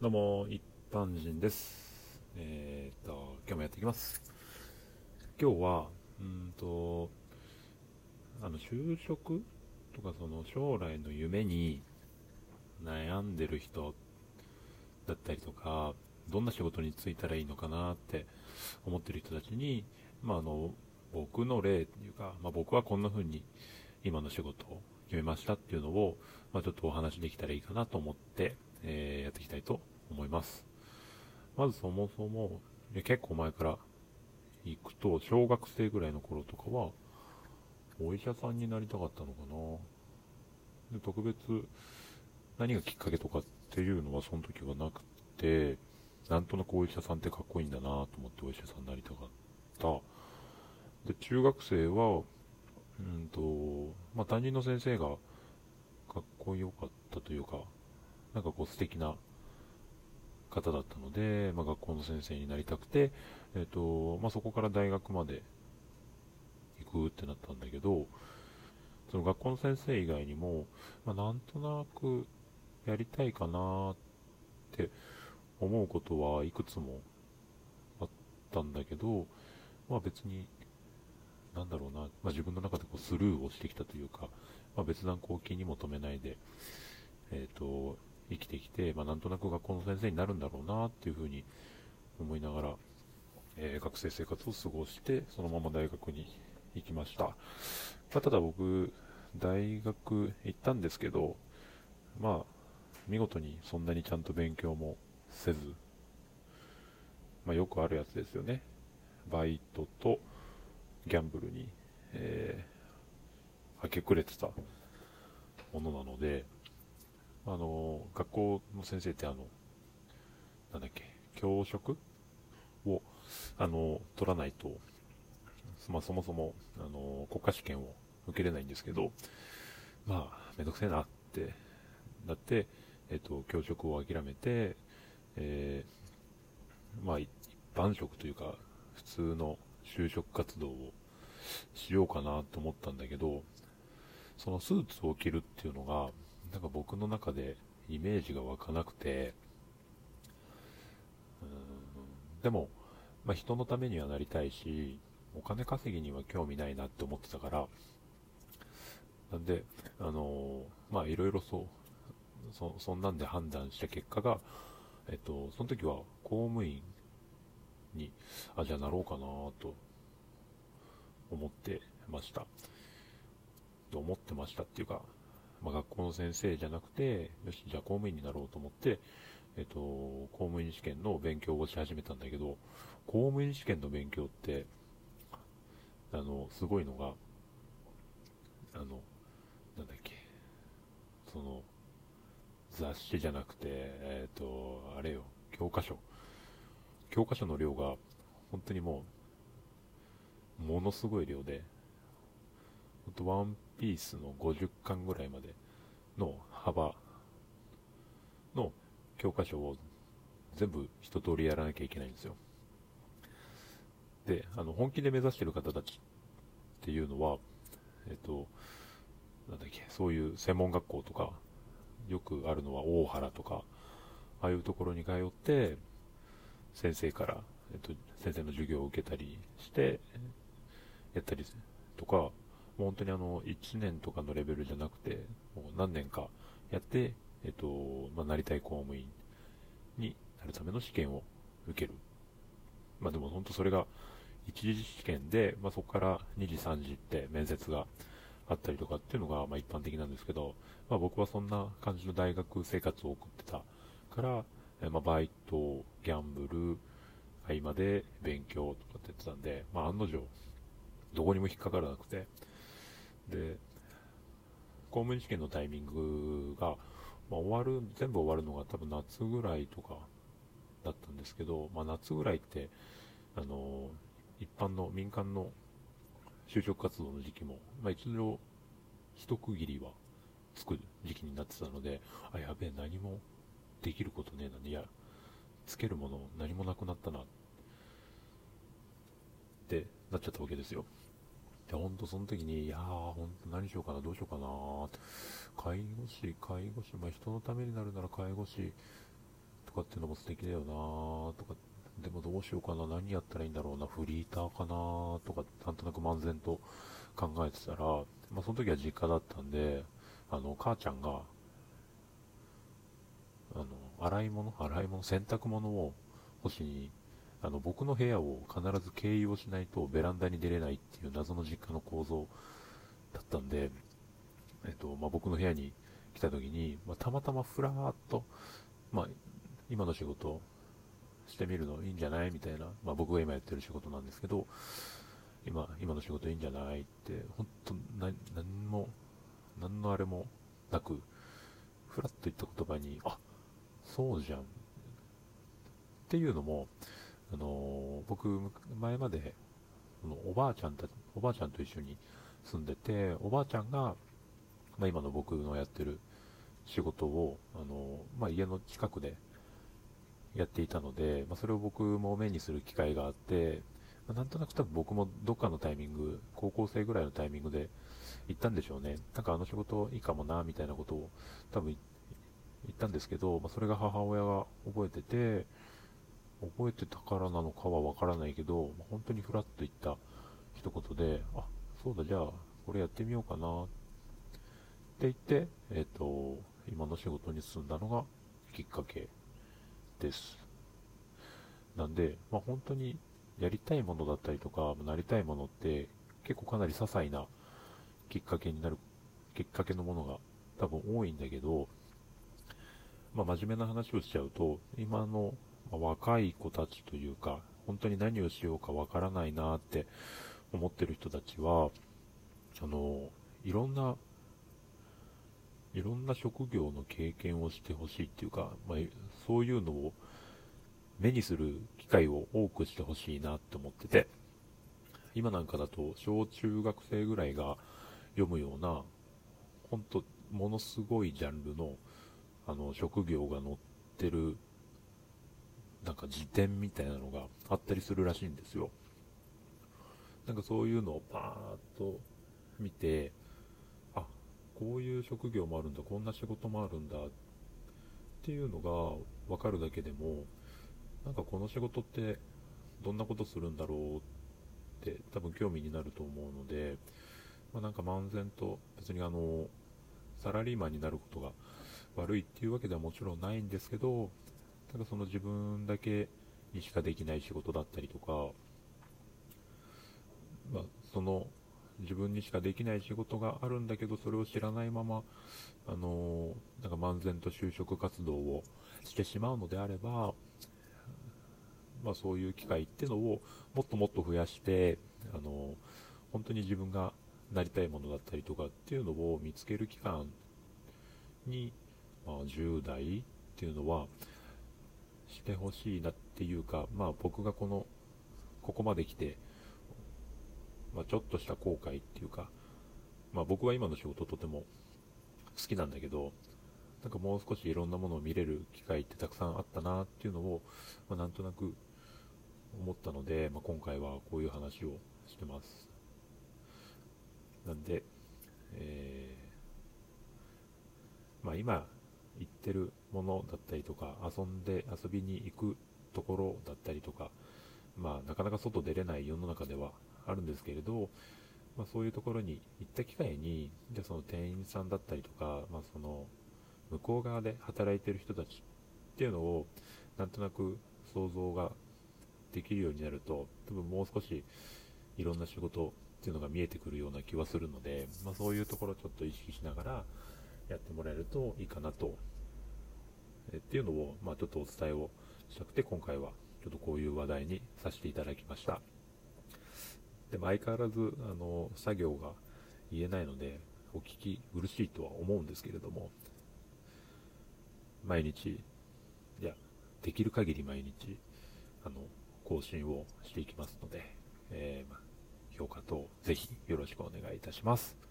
どうも、一般人です。えー、っと、今日もやっていきます。今日は、うんと、あの、就職とか、その、将来の夢に悩んでる人だったりとか、どんな仕事に就いたらいいのかなって思ってる人たちに、まあ、あの、僕の例っていうか、まあ、僕はこんな風に今の仕事を決めましたっていうのを、まあ、ちょっとお話できたらいいかなと思って、えーやっていきたいと思います。まずそもそも、結構前から行くと、小学生ぐらいの頃とかは、お医者さんになりたかったのかな。で特別、何がきっかけとかっていうのはその時はなくて、なんとなくお医者さんってかっこいいんだなと思ってお医者さんになりたかった。で、中学生は、うんと、まあ、担任の先生がかっこよかったというか、なんかこう素敵な方だったので、まあ、学校の先生になりたくて、えっ、と、まあ、そこから大学まで行くってなったんだけど、その学校の先生以外にも、まあ、なんとなくやりたいかなって思うことはいくつもあったんだけど、まあ別に、なんだろうな、まあ、自分の中でこうスルーをしてきたというか、まあ、別段こう気にも留めないで、えっ、と、生きてきて、まあ、なんとなく学校の先生になるんだろうなっていうふうに思いながら、えー学生生活を過ごして、そのまま大学に行きました。まあ、ただ僕、大学行ったんですけど、まあ、見事にそんなにちゃんと勉強もせず、まあ、よくあるやつですよね。バイトとギャンブルに、えー明け暮れてたものなので、あの、学校の先生ってあの、なんだっけ、教職？を、あの、取らないと、まあそもそも、あの、国家試験を受けれないんですけど、まあ、めんどくせえなって、なって、えっと、教職を諦めて、えーまあ、一般職というか、普通の就職活動をしようかなと思ったんだけど、そのスーツを着るっていうのが、なんか僕の中でイメージが湧かなくて、うんでも、まあ、人のためにはなりたいし、お金稼ぎには興味ないなって思ってたから、なんで、あのーまあ、いろいろそう、そ、そんなんで判断した結果が、えっと、その時は公務員に、あ、じゃあなろうかなと思ってました。と思ってましたっていうか、まあ、学校の先生じゃなくて、よし、じゃあ公務員になろうと思って、えっと、公務員試験の勉強をし始めたんだけど、公務員試験の勉強って、あの、すごいのが、あの、なんだっけ、その、雑誌じゃなくて、えっと、あれよ、教科書。教科書の量が、本当にもう、ものすごい量で、ほんとワンピースの50巻ぐらいまでの幅の教科書を全部一通りやらなきゃいけないんですよ。で、あの、本気で目指してる方たちっていうのは、えっと、なんだっけ、そういう専門学校とか、よくあるのは大原とか、ああいうところに通って、先生から、えっと、先生の授業を受けたりして、やったりとか、もう本当にあの、1年とかのレベルじゃなくて、もう何年かやって、えっと、まあ、なりたい公務員になるための試験を受ける。まあでも本当それが一次試験で、まあそこから2次3次って面接があったりとかっていうのがまあ一般的なんですけど、まあ僕はそんな感じの大学生活を送ってたから、えまあバイト、ギャンブル、合間で勉強とかってやってたんで、まあ案の定、どこにも引っかからなくて、で、公務員試験のタイミングが、まあ、終わる、全部終わるのが多分夏ぐらいとかだったんですけど、まあ、夏ぐらいって、あの一般の民間の就職活動の時期も、まあ、一度一区切りはつく時期になってたので、あ、やべえ、何もできることねえな、いや、つけるもの何もなくなったな、ってなっちゃったわけですよ。で、ほんとその時に、いやー、ほんと何しようかな、どうしようかな介護士、介護士、まあ、人のためになるなら介護士とかっていうのも素敵だよなとか、でもどうしようかな、何やったらいいんだろうな、フリーターかなとか、なんとなく漫然と考えてたら、まあ、その時は実家だったんで、あの、母ちゃんが、あの、洗い物洗い物洗濯物を干しに、あの、僕の部屋を必ず経由をしないとベランダに出れないっていう謎の実家の構造だったんで、えっと、まあ、僕の部屋に来た時に、まあ、たまたまふらーっと、まあ、今の仕事してみるのいいんじゃないみたいな、まあ、僕が今やってる仕事なんですけど、今、今の仕事いいんじゃないって、本当な、何も、何のあれもなく、ふらっと言った言葉に、あ、そうじゃん。っていうのも、あの、僕、前まで、のおばあちゃんたおばあちゃんと一緒に住んでて、おばあちゃんが、まあ、今の僕のやってる仕事を、あの、まあ、家の近くでやっていたので、まあ、それを僕も目にする機会があって、まあ、なんとなく多分僕もどっかのタイミング、高校生ぐらいのタイミングで行ったんでしょうね。なんかあの仕事いいかもな、みたいなことを多分言ったんですけど、まあ、それが母親が覚えてて、覚えてたからなのかはわからないけど、本当にふらっと言った一言で、あ、そうだ、じゃあ、これやってみようかな、って言って、えっ、ー、と、今の仕事に進んだのがきっかけです。なんで、まあ、本当にやりたいものだったりとか、なりたいものって結構かなり些細なきっかけになる、きっかけのものが多分多いんだけど、まあ、真面目な話をしちゃうと、今の、ま若い子たちというか、本当に何をしようかわからないなって思ってる人たちは、あの、いろんな、いろんな職業の経験をしてほしいっていうか、まあ、そういうのを目にする機会を多くしてほしいなって思ってて、今なんかだと小中学生ぐらいが読むような、ほんとものすごいジャンルのあの、職業が載ってる、か辞典みたいなのがあったりするらしいんですよ。なんかそういうのをパーッと見て、あ、こういう職業もあるんだ、こんな仕事もあるんだ、っていうのが分かるだけでも、なんかこの仕事ってどんなことするんだろうって多分興味になると思うので、まあ、なんか漫然と別にあの、サラリーマンになることが悪いっていうわけではもちろんないんですけど、ただその自分だけにしかできない仕事だったりとか、まあ、その自分にしかできない仕事があるんだけど、それを知らないまま、あのー、なんか漫然と就職活動をしてしまうのであれば、まあ、そういう機会っていうのをもっともっと増やして、あのー、本当に自分がなりたいものだったりとかっていうのを見つける期間にまあ、10代っていうのはしてほしいなっていうか、まあ、僕がこのここまで来て、まあ、ちょっとした後悔っていうか、まあ、僕は今の仕事とても好きなんだけどなんかもう少しいろんなものを見れる機会ってたくさんあったなっていうのを、まあ、なんとなく思ったので、まあ、今回はこういう話をしてます。なんで、えー、まあ今行ってるものだったりとか、遊んで遊びに行くところだったりとか、まあ、なかなか外出れない世の中ではあるんですけれど、まあ、そういうところに行った機会に、じゃその店員さんだったりとか、まあ、その向こう側で働いてる人たちっていうのを、なんとなく想像ができるようになると、多分もう少しいろんな仕事っていうのが見えてくるような気はするので、まあ、そういうところをちょっと意識しながらやってもらえるといいかなとっていうのを、まあ、ちょっとお伝えをしたくて、今回はちょっとこういう話題にさせていただきました。でも相変わらず、あの、作業が言えないので、お聞き苦しいとは思うんですけれども、毎日、いや、できる限り毎日、あの、更新をしていきますので、えー、ま評価等ぜひよろしくお願いいたします。